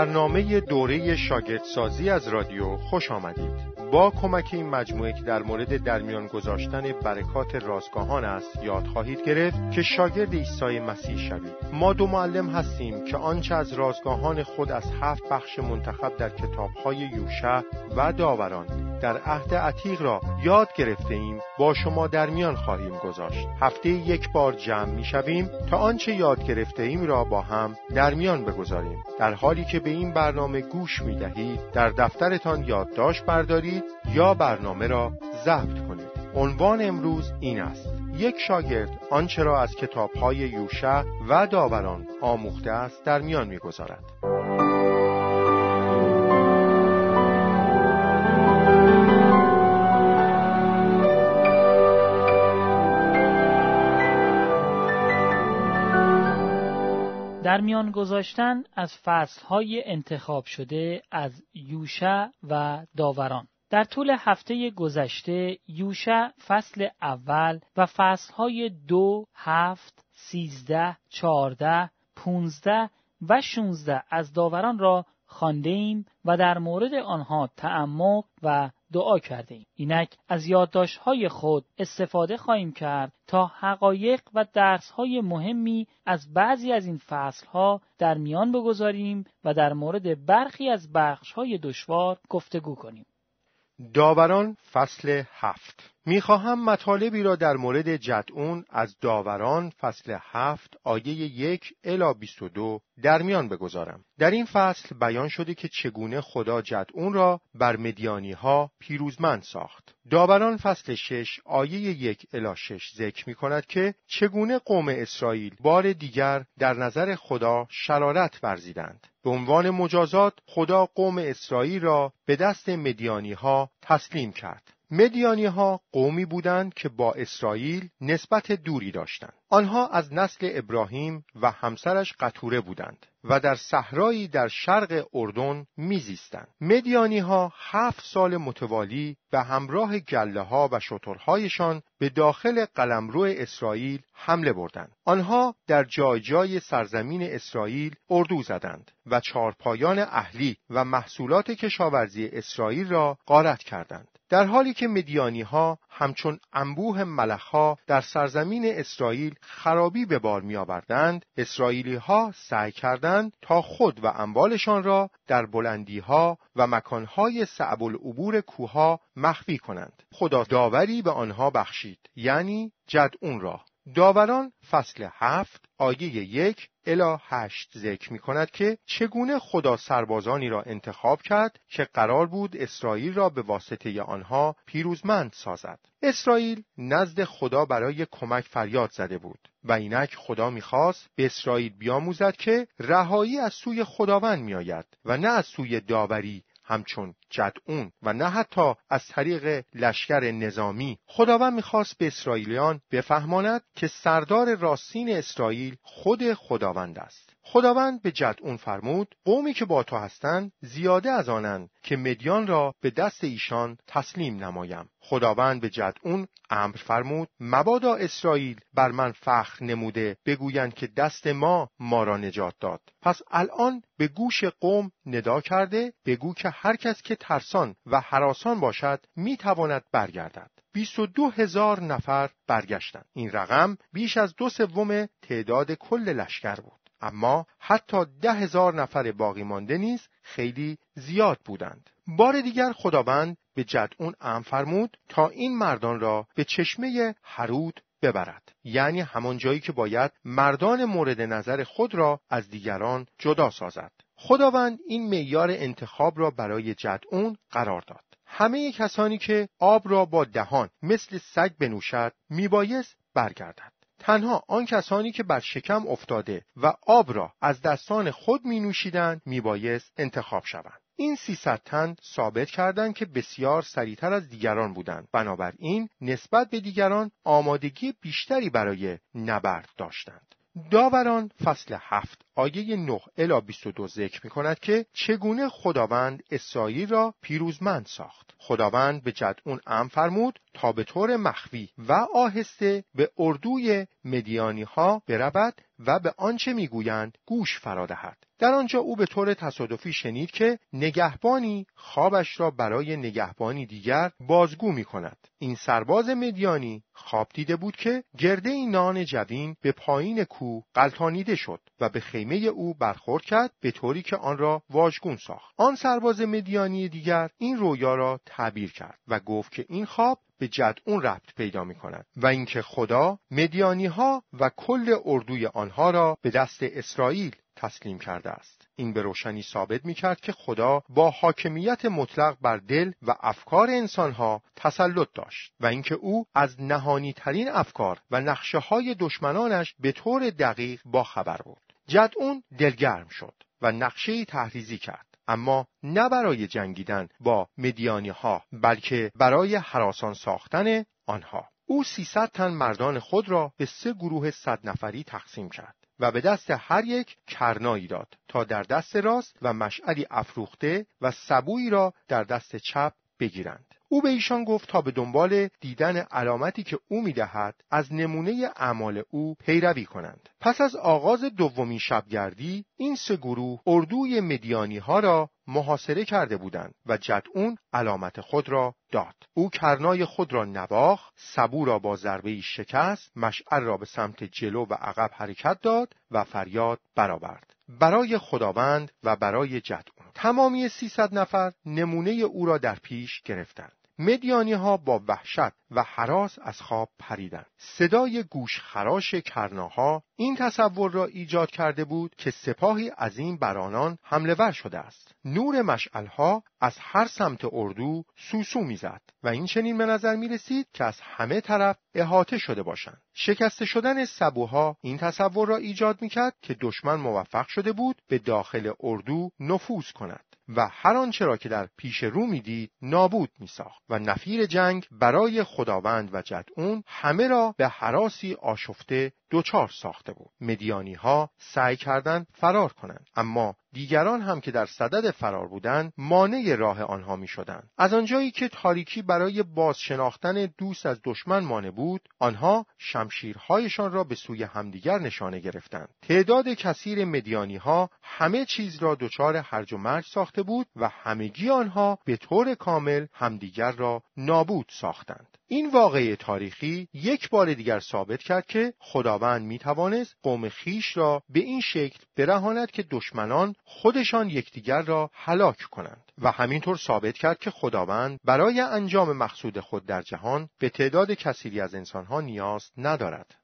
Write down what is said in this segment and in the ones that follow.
برنامه دوره شاگردسازی از رادیو خوش آمدید. با کمک این مجموعه که در مورد درمیان گذاشتن برکات رازگاهان است یاد خواهید گرفت که شاگرد عیسی مسیح شوید ما دو معلم هستیم که آنچه از رازگاهان خود از هفت بخش منتخب در کتابهای یوشع و داوران در عهد عتیق را یاد گرفته ایم با شما در میان خواهیم گذاشت. هفته یک بار جمع می شویم تا آنچه یاد گرفته ایم را با هم در میان بگذاریم. در حالی که به این برنامه گوش می دهید در دفترتان یادداشت بردارید یا برنامه را ضبط کنید. عنوان امروز این است یک شاگرد آنچه را از کتابهای یوشع و داوران آموخته است در میان می‌گذارد. در میان گذاشتن از فصلهای انتخاب شده از یوشع و داوران. در طول هفته گذشته یوشع فصل اول و فصلهای دو، هفت، سیزده، چهارده، پونزده و شونزده از داوران را خانده ایم و در مورد آنها تعمق و دعا کرده ایم. اینک از یادداشت‌های خود استفاده خواهیم کرد تا حقایق و درسهای مهمی از بعضی از این فصلها در میان بگذاریم و در مورد برخی از بخشهای دشوار گفتگو کنیم. داوران فصل هفت می‌خواهم مطالبی را در مورد جدعون از داوران فصل هفت آیه یک الا 22 در میان بگذارم. در این فصل بیان شده که چگونه خدا جدعون را بر مدیانی ها پیروزمند ساخت. داوران فصل شش آیه یک الا شش ذکر می کند که چگونه قوم اسرائیل بار دیگر در نظر خدا شرارت ورزیدند. به عنوان مجازات خدا قوم اسرائیل را به دست مدیانی ها تسلیم کرد. مدیانی ها قومی بودند که با اسرائیل نسبت دوری داشتند. آنها از نسل ابراهیم و همسرش قطوره بودند و در صحرایی در شرق اردن میزیستند. مدیانی ها هفت سال متوالی به همراه گله ها و شترهایشان به داخل قلمرو اسرائیل حمله بردند. آنها در جای جای سرزمین اسرائیل اردو زدند و چارپایان اهلی و محصولات کشاورزی اسرائیل را غارت کردند. در حالی که مدیانی ها همچون انبوه ملخها در سرزمین اسرائیل خرابی به بار می آوردند اسرائیلی ها سعی کردند تا خود و اموالشان را در بلندی ها و مکانهای صعب العبور کوها مخفی کنند. خدا داوری به آنها بخشید یعنی جدعون را. داوران فصل هفت آیه یک الا هشت ذکر می کند که چگونه خدا سربازانی را انتخاب کرد که قرار بود اسرائیل را به واسطه آنها پیروزمند سازد. اسرائیل نزد خدا برای کمک فریاد زده بود و اینک خدا می‌خواست به اسرائیل بیاموزد که رهایی از سوی خداوند میآید و نه از سوی داوری همچون جدعون و نه حتی از طریق لشکر نظامی. خداوند می‌خواست به اسرائیلیان بفهماند که سردار راستین اسرائیل خود خداوند است. خداوند به جدعون فرمود قومی که با تو هستند زیاده از آنند که مدیان را به دست ایشان تسلیم نمایم. خداوند به جدعون امر فرمود مبادا اسرائیل بر من فخر نموده بگویند که دست ما ما را نجات داد. پس الان به گوش قوم ندا کرده بگو که هر کس که ترسان و حراسان باشد می‌تواند برگردد. بیست و دو هزار نفر برگشتند. این رقم بیش از دو سوم تعداد کل لشکر بود. اما حتی ده هزار نفر باقی مانده نیز خیلی زیاد بودند. بار دیگر خداوند به جدعون ام فرمود تا این مردان را به چشمه حرود ببرد. یعنی همان جایی که باید مردان مورد نظر خود را از دیگران جدا سازد. خداوند این معیار انتخاب را برای جدعون قرار داد. همه کسانی که آب را با دهان مثل سگ بنوشد میبایست برگردد. تنها آن کسانی که بر شکم افتاده و آب را از دستان خود می نوشیدن می بایست انتخاب شوند. این 300 تن ثابت کردند که بسیار سریعتر از دیگران بودند بنابراین نسبت به دیگران آمادگی بیشتری برای نبرد داشتند داوران فصل هفت آیه 9 الا 22 ذکر می کند که چگونه خداوند اسرائیل را پیروزمند ساخت خداوند به جدعون ام فرمود تا به طور مخفی و آهسته به اردوی مدیانی ها برود و به آنچه می‌گویند گوش فرا دهد در آنجا او به طور تصادفی شنید که نگهبانی خوابش را برای نگهبانی دیگر بازگو می کند. این سرباز مدیانی خواب دیده بود که گرده این نان جوین به پایین کوه قلتانیده شد و به خیمه او برخورد کرد به طوری که آن را واژگون ساخت. آن سرباز مدیانی دیگر این رویا را تعبیر کرد و گفت که این خواب به جدعون ربط پیدا می کند و اینکه خدا مدیانی ها و کل اردوی آنها را به دست اسرائیل تسلیم کرده است این به روشنی ثابت می کرد که خدا با حاکمیت مطلق بر دل و افکار انسانها تسلط داشت و اینکه او از نهانی ترین افکار و نقشه های دشمنانش به طور دقیق با خبر بود جدعون دلگرم شد و نقشه تحریزی کرد. اما نه برای جنگیدن با مدیانی ها بلکه برای حراسان ساختن آنها. او 300 تن مردان خود را به سه گروه صد نفری تقسیم کرد و به دست هر یک کرنایی داد تا در دست راست و مشعلی افروخته و سبویی را در دست چپ بگیرند. او به ایشان گفت تا به دنبال دیدن علامتی که او می‌دهد از نمونه اعمال او پیروی کنند. پس از آغاز دومین شبگردی این سه گروه اردوی مدیانی ها را محاصره کرده بودند و جدعون علامت خود را داد. او کرنای خود را نواخ سبو را با ضربه شکست مشعل را به سمت جلو و عقب حرکت داد و فریاد برآورد. برای خداوند و برای جدعون. تمامی سیصد نفر نمونه او را در پیش گرفتند. مدیانی ها با وحشت و حراس از خواب پریدند. صدای گوش خراش کرناها این تصور را ایجاد کرده بود که سپاهی عظیم بر آنان حمله ور شده است. نور مشعلها از هر سمت اردو سوسو می‌زد و این چنین به نظر می رسید که از همه طرف احاطه شده باشند. شکسته شدن سبوها این تصور را ایجاد می کرد که دشمن موفق شده بود به داخل اردو نفوذ کند. و هر آنچه را که در پیش رو می‌دید نابود میساخت و نفیر جنگ برای خداوند و جدعون همه را به حراسی آشفته دوچار ساخته بود. مدیانی ها سعی کردند فرار کنند. اما دیگران هم که در صدد فرار بودند مانع راه آنها می شدند. از آنجایی که تاریکی برای بازشناختن دوست از دشمن مانع بود آنها شمشیرهایشان را به سوی همدیگر نشانه گرفتند. تعداد کثیر مدیانی ها همه چیز را دچار هرج و مرج ساخته بود و همگی آنها به طور کامل همدیگر را نابود ساختند. این واقعه تاریخی یک بار دیگر ثابت کرد که خداوند می توانست قوم خیش را به این شکل برهاند که دشمنان خودشان یکدیگر را هلاک کنند و همینطور ثابت کرد که خداوند برای انجام مقصود خود در جهان به تعداد کثیری از انسانها نیاز ندارد.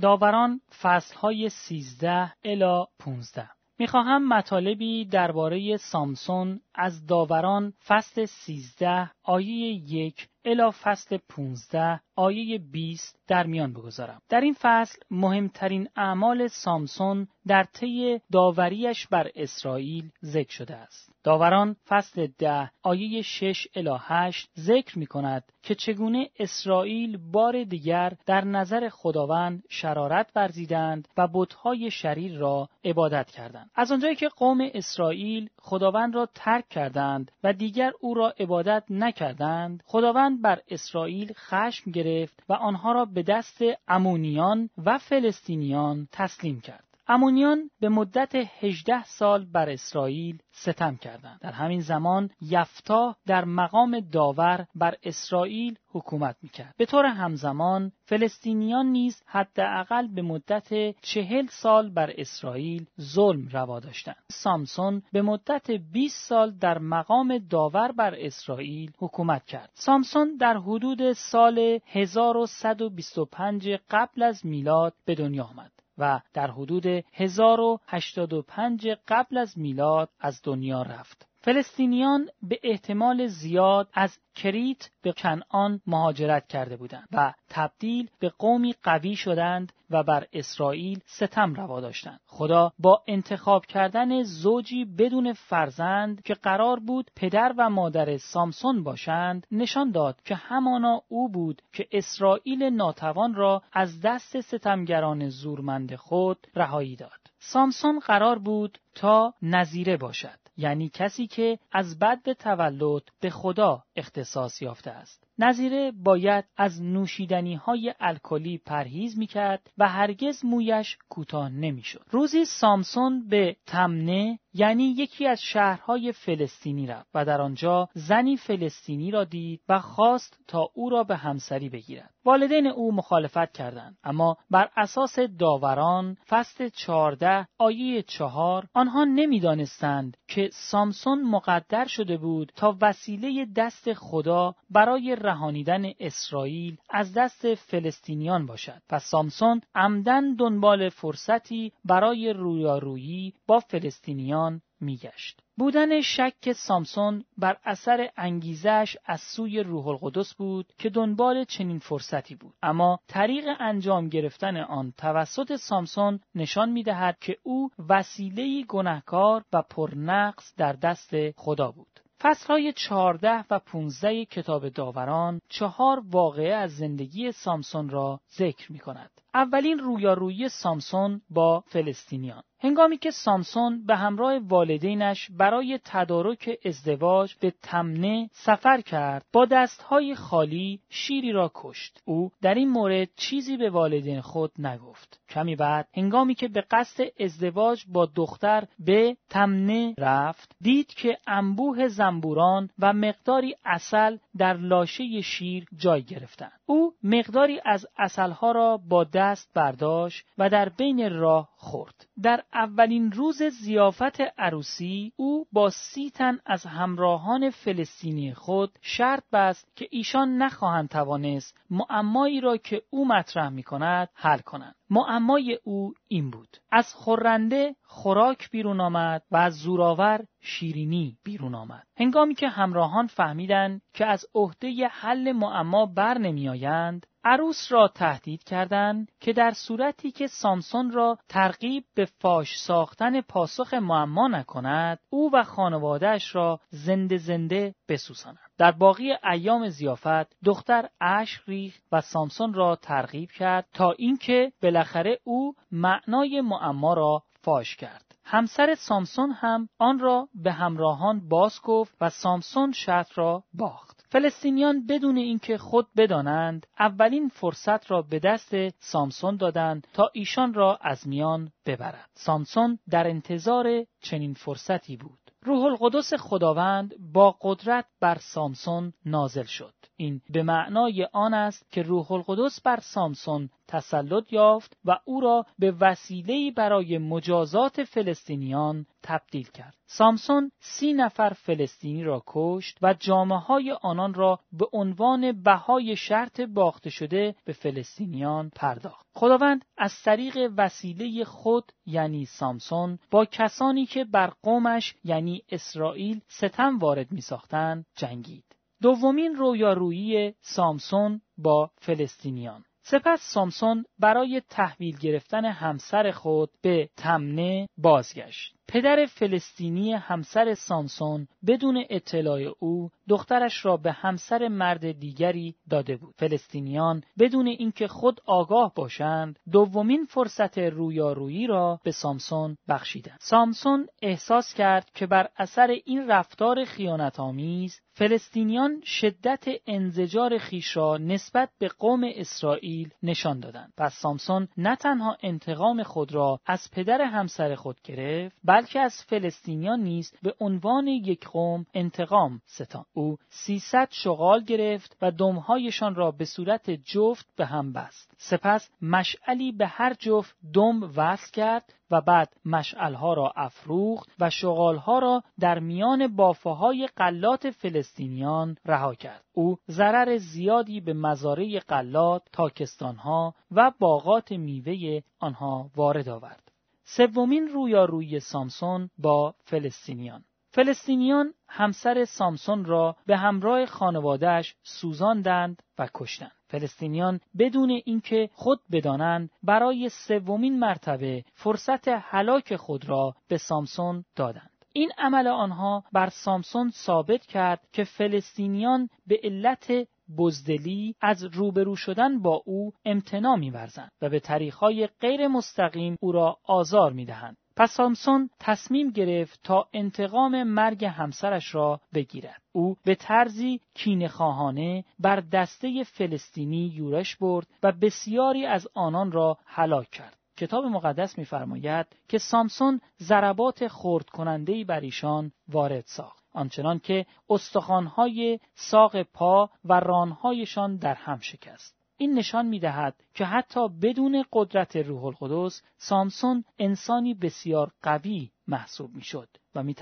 داوران فصلهای 13 الی 15 می‌خواهم مطالبی درباره سامسون از داوران فصل 13 آیه یک الا فصل 15 آیه 20 در میان بگذارم. در این فصل مهمترین اعمال سامسون در طی داوریش بر اسرائیل ذکر شده است. داوران فصل ده آیه 6 الی 8 ذکر می کند که چگونه اسرائیل بار دیگر در نظر خداوند شرارت ورزیدند و بتهای شریر را عبادت کردند. از آنجایی که قوم اسرائیل خداوند را ترک کردند و دیگر او را عبادت نکردند، خداوند بر اسرائیل خشم گرفت و آنها را به دست امونیان و فلسطینیان تسلیم کرد. امونیان به مدت 18 سال بر اسرائیل ستم کردند. در همین زمان یفتا در مقام داور بر اسرائیل حکومت می‌کرد. به طور همزمان فلسطینیان نیز حداقل به مدت چهل سال بر اسرائیل ظلم روا داشتند. سامسون به مدت 20 سال در مقام داور بر اسرائیل حکومت کرد. سامسون در حدود سال 1125 قبل از میلاد به دنیا آمد. و در حدود 1085 قبل از میلاد از دنیا رفت. فلسطینیان به احتمال زیاد از کریت به کنعان مهاجرت کرده بودند و تبدیل به قومی قوی شدند و بر اسرائیل ستم روا داشتند. خدا با انتخاب کردن زوجی بدون فرزند که قرار بود پدر و مادر سامسون باشند نشان داد که همانا او بود که اسرائیل ناتوان را از دست ستمگران زورمند خود رهایی داد. سامسون قرار بود تا نظیره باشد. یعنی کسی که از بد تولد به خدا اختصاص یافته است. نظیره باید از نوشیدنی های الکلی پرهیز می‌کرد و هرگز مویش کوتاه نمی‌شد. روزی سامسون به تمنه یعنی یکی از شهرهای فلسطینی رفت و در آنجا زنی فلسطینی را دید و خواست تا او را به همسری بگیرد. والدین او مخالفت کردند اما بر اساس داوران فصل چهارده آیه چهار آنها نمی‌دانستند که سامسون مقدر شده بود تا وسیله دست خدا برای رهانیدن اسرائیل از دست فلسطینیان باشد و سامسون عمدن دنبال فرصتی برای رویارویی با فلسطینیان میگشت. بودن شک سامسون بر اثر انگیزش از سوی روح القدس بود که دنبال چنین فرصتی بود اما طریق انجام گرفتن آن توسط سامسون نشان می‌دهد که او وسیله گناهکار و پرنقص در دست خدا بود فصلهای چهارده و 15 کتاب داوران چهار واقعه از زندگی سامسون را ذکر می کند. اولین رویارویی سامسون با فلسطینیان. هنگامی که سامسون به همراه والدینش برای تدارک ازدواج به تمنه سفر کرد با دستهای خالی شیری را کشت. او در این مورد چیزی به والدین خود نگفت. کمی بعد هنگامی که به قصد ازدواج با دختر به تمنه رفت دید که انبوه زنبوران و مقداری اصل در لاشه شیر جای گرفتند. او مقداری از اصلها را با دست برداشت و در بین راه خورد. در اولین روز زیافت عروسی او با سی تن از همراهان فلسطینی خود شرط بست که ایشان نخواهند توانست معمایی را که او مطرح می کند حل کنند. معمای او این بود. از خورنده خوراک بیرون آمد و از زوراور شیرینی بیرون آمد. هنگامی که همراهان فهمیدند که از عهده حل معما بر نمیآیند عروس را تهدید کردند که در صورتی که سامسون را ترغیب به فاش ساختن پاسخ معما نکند او و خانوادهش را زنده زنده بسوزاند. در باقی ایام زیافت دختر اشک ریخت و سامسون را ترغیب کرد تا اینکه بالاخره او معنای معما را فاش کرد. همسر سامسون هم آن را به همراهان باز گفت و سامسون شرط را باخت. فلسطینیان بدون اینکه خود بدانند اولین فرصت را به دست سامسون دادند تا ایشان را از میان ببرد. سامسون در انتظار چنین فرصتی بود. روح القدس خداوند با قدرت بر سامسون نازل شد. این به معنای آن است که روح القدس بر سامسون تسلط یافت و او را به وسیله برای مجازات فلسطینیان تبدیل کرد. سامسون سی نفر فلسطینی را کشت و جامعه های آنان را به عنوان بهای شرط باخته شده به فلسطینیان پرداخت. خداوند از طریق وسیله خود یعنی سامسون با کسانی که بر قومش یعنی اسرائیل ستم وارد می ساختن جنگید. دومین رویارویی سامسون با فلسطینیان سپس سامسون برای تحویل گرفتن همسر خود به تمنه بازگشت. پدر فلسطینی همسر سامسون بدون اطلاع او دخترش را به همسر مرد دیگری داده بود. فلسطینیان بدون اینکه خود آگاه باشند دومین فرصت رویارویی را به سامسون بخشیدند. سامسون احساس کرد که بر اثر این رفتار خیانت آمیز فلسطینیان شدت انزجار خیش را نسبت به قوم اسرائیل نشان دادند. پس سامسون نه تنها انتقام خود را از پدر همسر خود گرفت بلکه از فلسطینیان نیز به عنوان یک قوم انتقام ستان او سیصد شغال گرفت و دمهایشان را به صورت جفت به هم بست سپس مشعلی به هر جفت دم وصل کرد و بعد مشعلها را افروخت و شغالها را در میان بافه های قلات فلسطینیان رها کرد. او ضرر زیادی به مزارع قلات، تاکستانها و باغات میوه آنها وارد آورد. سومین رویارویی سامسون با فلسطینیان فلسطینیان همسر سامسون را به همراه خانوادهش سوزاندند و کشتند. فلسطینیان بدون اینکه خود بدانند برای سومین مرتبه فرصت هلاک خود را به سامسون دادند. این عمل آنها بر سامسون ثابت کرد که فلسطینیان به علت بزدلی از روبرو شدن با او امتنا میورزند و به طریقهای غیر مستقیم او را آزار می‌دهند پس سامسون تصمیم گرفت تا انتقام مرگ همسرش را بگیرد. او به طرزی کینهخواهانه بر دسته فلسطینی یورش برد و بسیاری از آنان را هلاک کرد. کتاب مقدس می‌فرماید که سامسون ضربات خرد کننده بر ایشان وارد ساخت. آنچنان که استخوانهای ساق پا و رانهایشان در هم شکست. این نشان می دهد که حتی بدون قدرت روح القدس سامسون انسانی بسیار قوی محسوب می شد و می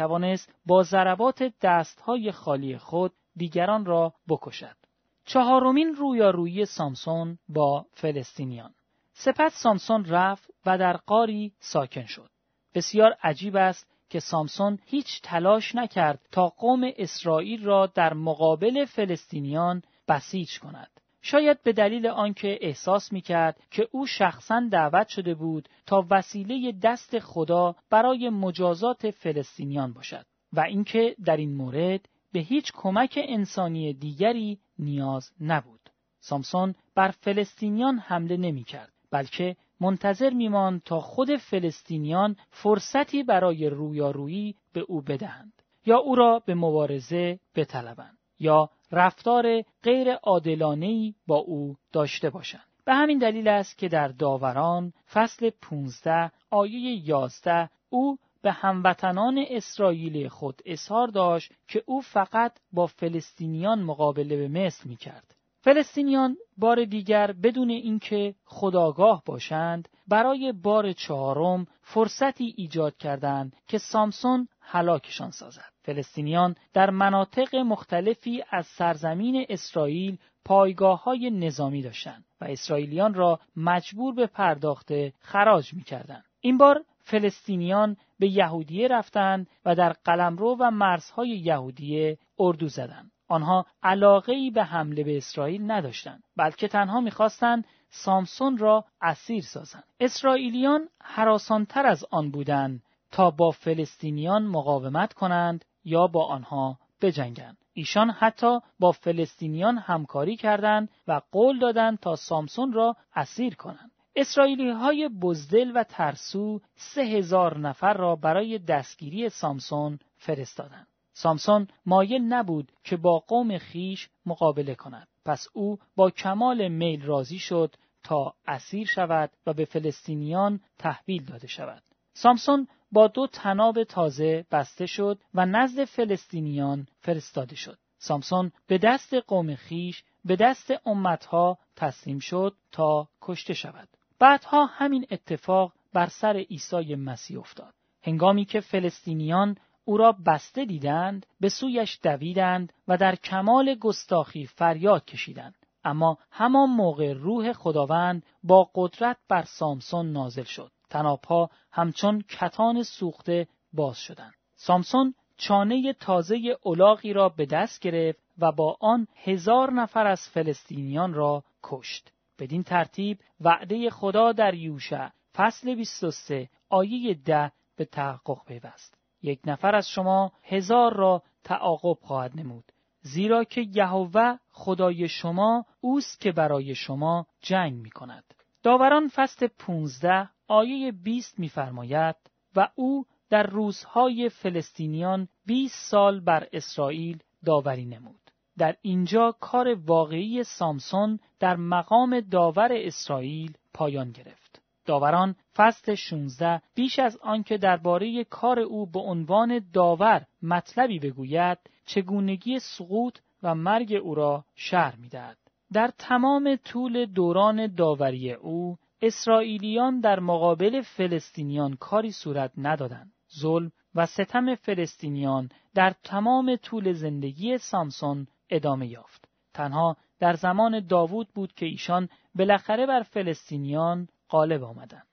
با ضربات دستهای خالی خود دیگران را بکشد. چهارمین رویارویی سامسون با فلسطینیان سپس سامسون رفت و در قاری ساکن شد. بسیار عجیب است که سامسون هیچ تلاش نکرد تا قوم اسرائیل را در مقابل فلسطینیان بسیج کند. شاید به دلیل آنکه احساس می‌کرد که او شخصا دعوت شده بود تا وسیله دست خدا برای مجازات فلسطینیان باشد و اینکه در این مورد به هیچ کمک انسانی دیگری نیاز نبود. سامسون بر فلسطینیان حمله نمی‌کرد بلکه منتظر میماند تا خود فلسطینیان فرصتی برای رویارویی به او بدهند یا او را به مبارزه بطلبند یا رفتار غیر عادلانه‌ای با او داشته باشند به همین دلیل است که در داوران فصل 15 آیه 11 او به هموطنان اسرائیل خود اظهار داشت که او فقط با فلسطینیان مقابله به مصر می کرد. فلسطینیان بار دیگر بدون اینکه خداگاه باشند برای بار چهارم فرصتی ایجاد کردند که سامسون هلاکشان سازد. فلسطینیان در مناطق مختلفی از سرزمین اسرائیل پایگاه های نظامی داشتند و اسرائیلیان را مجبور به پرداخت خراج می کردن. این بار فلسطینیان به یهودیه رفتند و در قلمرو و مرزهای یهودیه اردو زدند. آنها علاقه ای به حمله به اسرائیل نداشتند بلکه تنها می‌خواستند سامسون را اسیر سازند. اسرائیلیان حراسانتر از آن بودند تا با فلسطینیان مقاومت کنند یا با آنها بجنگند. ایشان حتی با فلسطینیان همکاری کردند و قول دادند تا سامسون را اسیر کنند. اسرائیلی های بزدل و ترسو سه هزار نفر را برای دستگیری سامسون فرستادند. سامسون مایل نبود که با قوم خیش مقابله کند. پس او با کمال میل راضی شد تا اسیر شود و به فلسطینیان تحویل داده شود. سامسون با دو تناب تازه بسته شد و نزد فلسطینیان فرستاده شد. سامسون به دست قوم خیش به دست امتها تسلیم شد تا کشته شود. بعدها همین اتفاق بر سر عیسی مسیح افتاد. هنگامی که فلسطینیان او را بسته دیدند به سویش دویدند و در کمال گستاخی فریاد کشیدند. اما همان موقع روح خداوند با قدرت بر سامسون نازل شد. تنابها همچون کتان سوخته باز شدند. سامسون چانه تازه اولاغی را به دست گرفت و با آن هزار نفر از فلسطینیان را کشت. بدین ترتیب وعده خدا در یوشع فصل 23 آیه ده به تحقق پیوست. یک نفر از شما هزار را تعاقب خواهد نمود زیرا که یهوه خدای شما اوست که برای شما جنگ می کند. داوران فصل 15 آیه 20 می‌فرماید و او در روزهای فلسطینیان 20 سال بر اسرائیل داوری نمود. در اینجا کار واقعی سامسون در مقام داور اسرائیل پایان گرفت. داوران فصل 16 بیش از آنکه درباره کار او به عنوان داور مطلبی بگوید چگونگی سقوط و مرگ او را شهر می‌دهد. در تمام طول دوران داوری او اسرائیلیان در مقابل فلسطینیان کاری صورت ندادند. ظلم و ستم فلسطینیان در تمام طول زندگی سامسون ادامه یافت. تنها در زمان داوود بود که ایشان بالاخره بر فلسطینیان غالب آمدند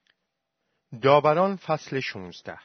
داوران فصل 16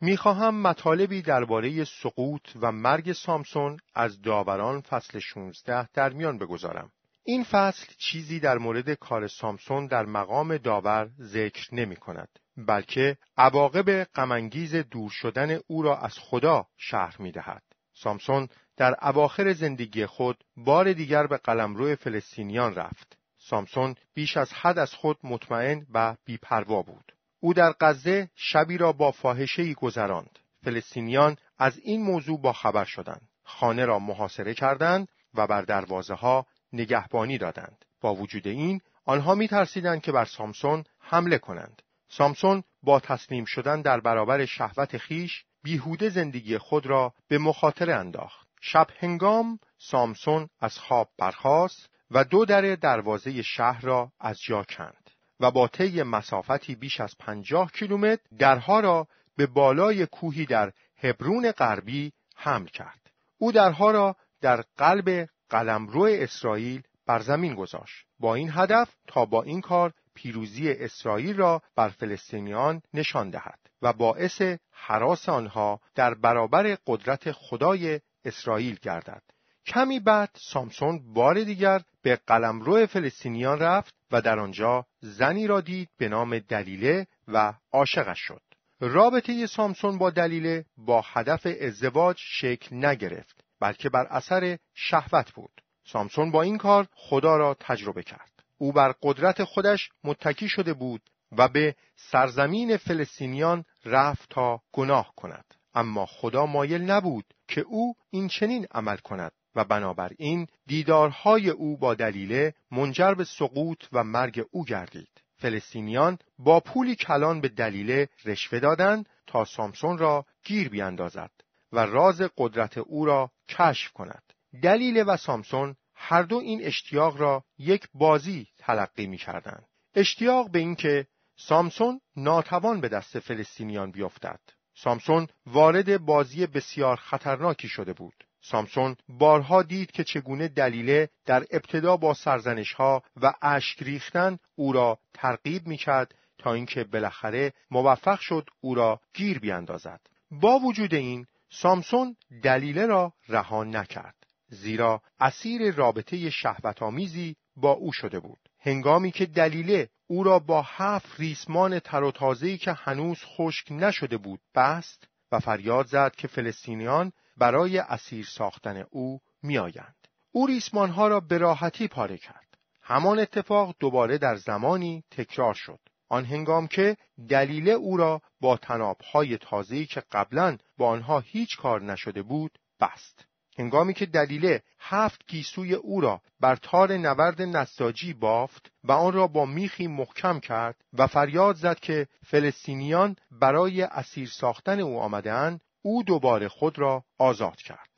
می‌خواهم مطالبی درباره سقوط و مرگ سامسون از داوران فصل 16 در میان بگذارم. این فصل چیزی در مورد کار سامسون در مقام داور ذکر نمی کند. بلکه عواقب غمانگیز دور شدن او را از خدا شهر می دهد. سامسون در اواخر زندگی خود بار دیگر به قلمرو فلسطینیان رفت. سامسون بیش از حد از خود مطمئن و بیپروا بود. او در غزه شبی را با فاحشه گذراند. فلسطینیان از این موضوع با خبر شدند. خانه را محاصره کردند و بر دروازه ها نگهبانی دادند. با وجود این آنها می ترسیدند که بر سامسون حمله کنند. سامسون با تسلیم شدن در برابر شهوت خیش بیهوده زندگی خود را به مخاطره انداخت. شب هنگام سامسون از خواب برخاست و دو در دروازه شهر را از جا کند و با طی مسافتی بیش از پنجاه کیلومتر درها را به بالای کوهی در هبرون غربی حمل کرد. او درها را در قلب قلمرو اسرائیل بر زمین گذاشت. با این هدف تا با این کار پیروزی اسرائیل را بر فلسطینیان نشان دهد و باعث حراس آنها در برابر قدرت خدای اسرائیل گردد. کمی بعد سامسون بار دیگر به قلمرو فلسطینیان رفت و در آنجا زنی را دید به نام دلیله و عاشقش شد. رابطه سامسون با دلیله با هدف ازدواج شکل نگرفت بلکه بر اثر شهوت بود. سامسون با این کار خدا را تجربه کرد. او بر قدرت خودش متکی شده بود و به سرزمین فلسطینیان رفت تا گناه کند. اما خدا مایل نبود که او این چنین عمل کند و بنابراین دیدارهای او با دلیله منجر به سقوط و مرگ او گردید. فلسطینیان با پولی کلان به دلیله رشوه دادند تا سامسون را گیر بیاندازد و راز قدرت او را کشف کند. دلیله و سامسون هر دو این اشتیاق را یک بازی تلقی می کردند. اشتیاق به اینکه سامسون ناتوان به دست فلسطینیان بیفتد. سامسون وارد بازی بسیار خطرناکی شده بود. سامسون بارها دید که چگونه دلیله در ابتدا با سرزنشها و اشک ریختن او را ترغیب می‌کرد تا اینکه بالاخره موفق شد او را گیر بیاندازد. با وجود این سامسون دلیله را رها نکرد زیرا اسیر رابطه شهوتآمیزی با او شده بود هنگامی که دلیله او را با هفت ریسمان تر و تازه‌ای که هنوز خشک نشده بود بست و فریاد زد که فلسطینیان برای اسیر ساختن او میآیند. او ریسمانها را به راحتی پاره کرد. همان اتفاق دوباره در زمانی تکرار شد. آن هنگام که دلیل او را با تنابهای تازه‌ای که قبلا با آنها هیچ کار نشده بود بست. هنگامی که دلیله هفت گیسوی او را بر تار نورد نساجی بافت و آن را با میخی محکم کرد و فریاد زد که فلسطینیان برای اسیر ساختن او آمدهاند او دوباره خود را آزاد کرد.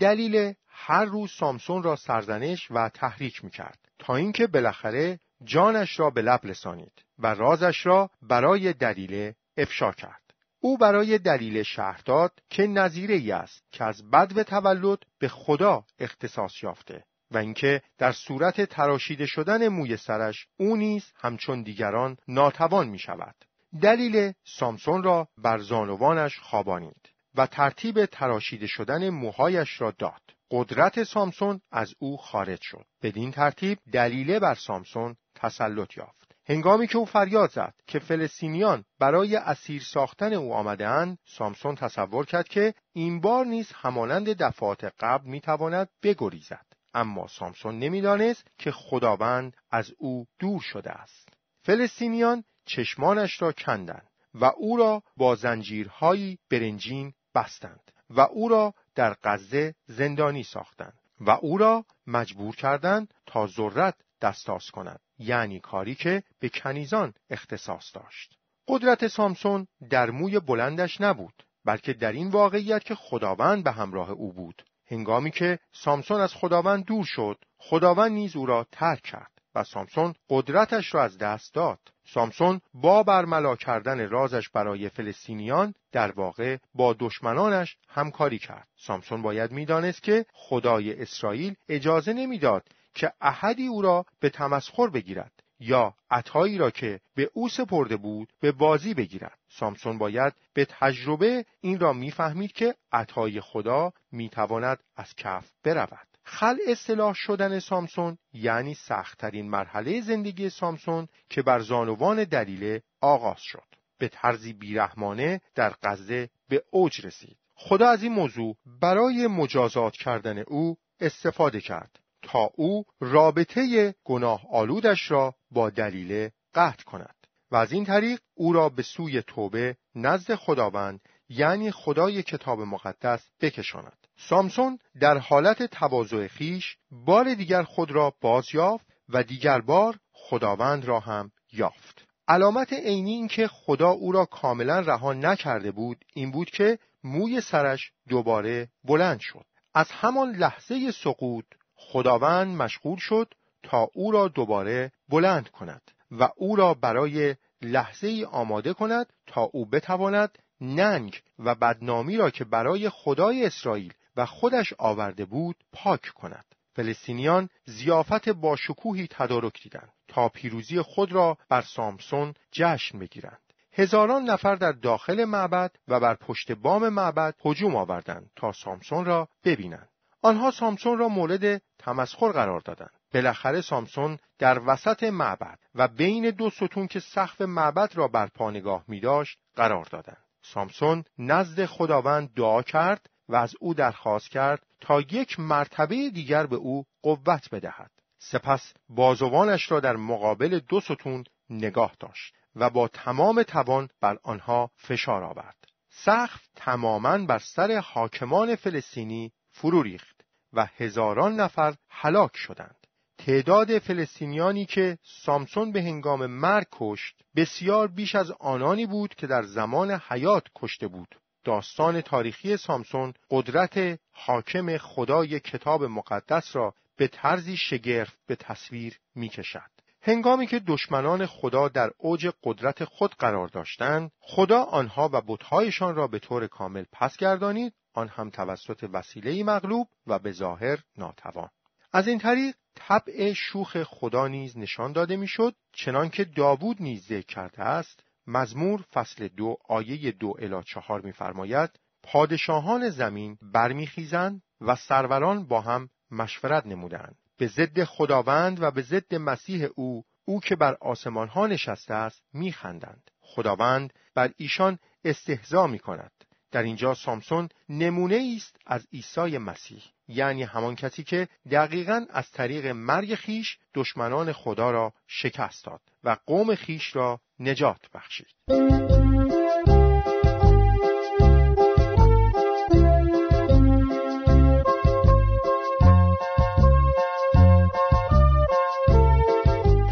دلیل هر روز سامسون را سرزنش و تحریک می کرد تا اینکه بالاخره جانش را به لب رسانید و رازش را برای دلیل افشا کرد. او برای دلیل شهر داد که نظیره ای است که از بد و تولد به خدا اختصاص یافته و اینکه در صورت تراشیده شدن موی سرش او نیز همچون دیگران ناتوان می شود. دلیل سامسون را بر زانوانش خوابانید. و ترتیب تراشیده شدن موهایش را داد. قدرت سامسون از او خارج شد. بدین ترتیب دلیله بر سامسون تسلط یافت. هنگامی که او فریاد زد که فلسطینیان برای اسیر ساختن او آمدهاند سامسون تصور کرد که این بار نیز همانند دفعات قبل می‌تواند بگریزد اما سامسون نمی‌دانست که خداوند از او دور شده است فلسطینیان چشمانش را کندند و او را با زنجیرهایی برنجین بستند و او را در غزه زندانی ساختند و او را مجبور کردند تا ذرت دستاس کند یعنی کاری که به کنیزان اختصاص داشت. قدرت سامسون در موی بلندش نبود بلکه در این واقعیت که خداوند به همراه او بود. هنگامی که سامسون از خداوند دور شد خداوند نیز او را ترک کرد. و سامسون قدرتش را از دست داد. سامسون با برملا کردن رازش برای فلسطینیان در واقع با دشمنانش همکاری کرد. سامسون باید می‌دانست که خدای اسرائیل اجازه نمی‌داد که احدی او را به تمسخر بگیرد یا عطایی را که به او سپرده بود به بازی بگیرد. سامسون باید به تجربه این را می‌فهمید که عطای خدا می‌تواند از کف برود. خل اصلاح شدن سامسون یعنی سختترین مرحله زندگی سامسون که بر زانوان دلیله آغاز شد. به طرزی بیرحمانه در غزه به اوج رسید. خدا از این موضوع برای مجازات کردن او استفاده کرد تا او رابطه گناه آلودش را با دلیله قطع کند و از این طریق او را به سوی توبه نزد خداوند یعنی خدای کتاب مقدس بکشاند. سامسون در حالت تواضع خیش بار دیگر خود را بازیافت و دیگر بار خداوند را هم یافت. علامت عینی این که خدا او را کاملا رها نکرده بود این بود که موی سرش دوباره بلند شد. از همان لحظه سقوط خداوند مشغول شد تا او را دوباره بلند کند و او را برای لحظه ای آماده کند تا او بتواند ننگ و بدنامی را که برای خدای اسرائیل و خودش آورده بود پاک کند. فلسطینیان زیافت با شکوهی تدارک دیدند تا پیروزی خود را بر سامسون جشن بگیرند. هزاران نفر در داخل معبد و بر پشت بام معبد هجوم آوردند تا سامسون را ببینند. آنها سامسون را مورد تمسخر قرار دادند. بالاخره سامسون در وسط معبد و بین دو ستون که سقف معبد را بر پا نگاه می داشت قرار دادند. سامسون نزد خداوند دعا کرد و از او درخواست کرد تا یک مرتبه دیگر به او قوت بدهد. سپس بازوانش را در مقابل دو ستون نگاه داشت و با تمام توان بر آنها فشار آورد. سقف تماما بر سر حاکمان فلسطینی فرو ریخت و هزاران نفر هلاک شدند. تعداد فلسطینیانی که سامسون به هنگام مرگ کشت بسیار بیش از آنانی بود که در زمان حیات کشته بود. داستان تاریخی سامسون قدرت حاکم خدای کتاب مقدس را به طرزی شگرف به تصویر می کشد. هنگامی که دشمنان خدا در اوج قدرت خود قرار داشتند، خدا آنها و بتهایشان را به طور کامل پس گردانید، آن هم توسط وسیله مغلوب و به ظاهر ناتوان. از این طریق طبع شوخ خدا نیز نشان داده می‌شد چنانکه داوود نیز ذکر کرده است مزمور فصل دو آیه دو الی چهار میفرماید پادشاهان زمین برمیخیزند و سروران با هم مشورت نمودند به ضد خداوند و به ضد مسیح او او که بر آسمان ها نشسته است میخندند. خداوند بر ایشان استهزا می کند در اینجا سامسون نمونه است از عیسی مسیح یعنی همان کسی که دقیقا از طریق مرگ خیش دشمنان خدا را شکست داد و قوم خیش را نجات بخشید.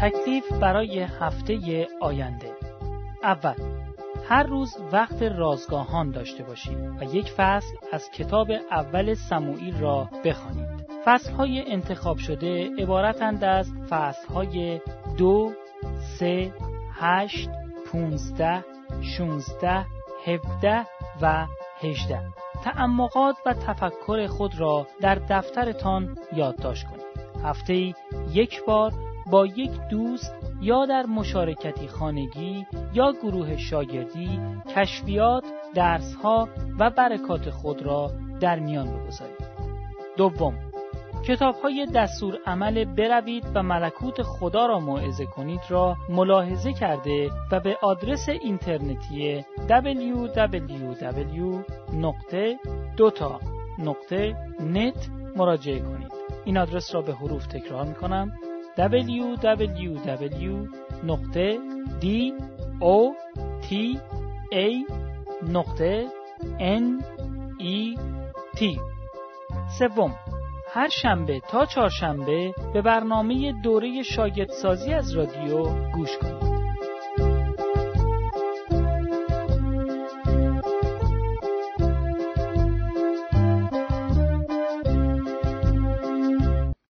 تکلیف برای هفته آینده اول هر روز وقت رازگاهان داشته باشید و یک فصل از کتاب اول سموئیل را بخوانید. فصلهای انتخاب شده عبارتند از فصلهای دو، سه، هشت، پونزده، شونزده، هفده و هجده. تعمقات و تفکر خود را در دفترتان یادداشت کنید. هفته یک بار با یک دوست یا در مشارکتی خانگی یا گروه شاگردی کشفیات، درسها و برکات خود را در میان بگذارید. دوم کتاب های دستور عمل بروید و ملکوت خدا را موعظه کنید را ملاحظه کرده و به آدرس اینترنتی www.dota.net مراجعه کنید. این آدرس را به حروف تکرار می کنم www.dota.net سوم هر شنبه تا چهارشنبه به برنامه دوره شاگردسازی از رادیو گوش کنید.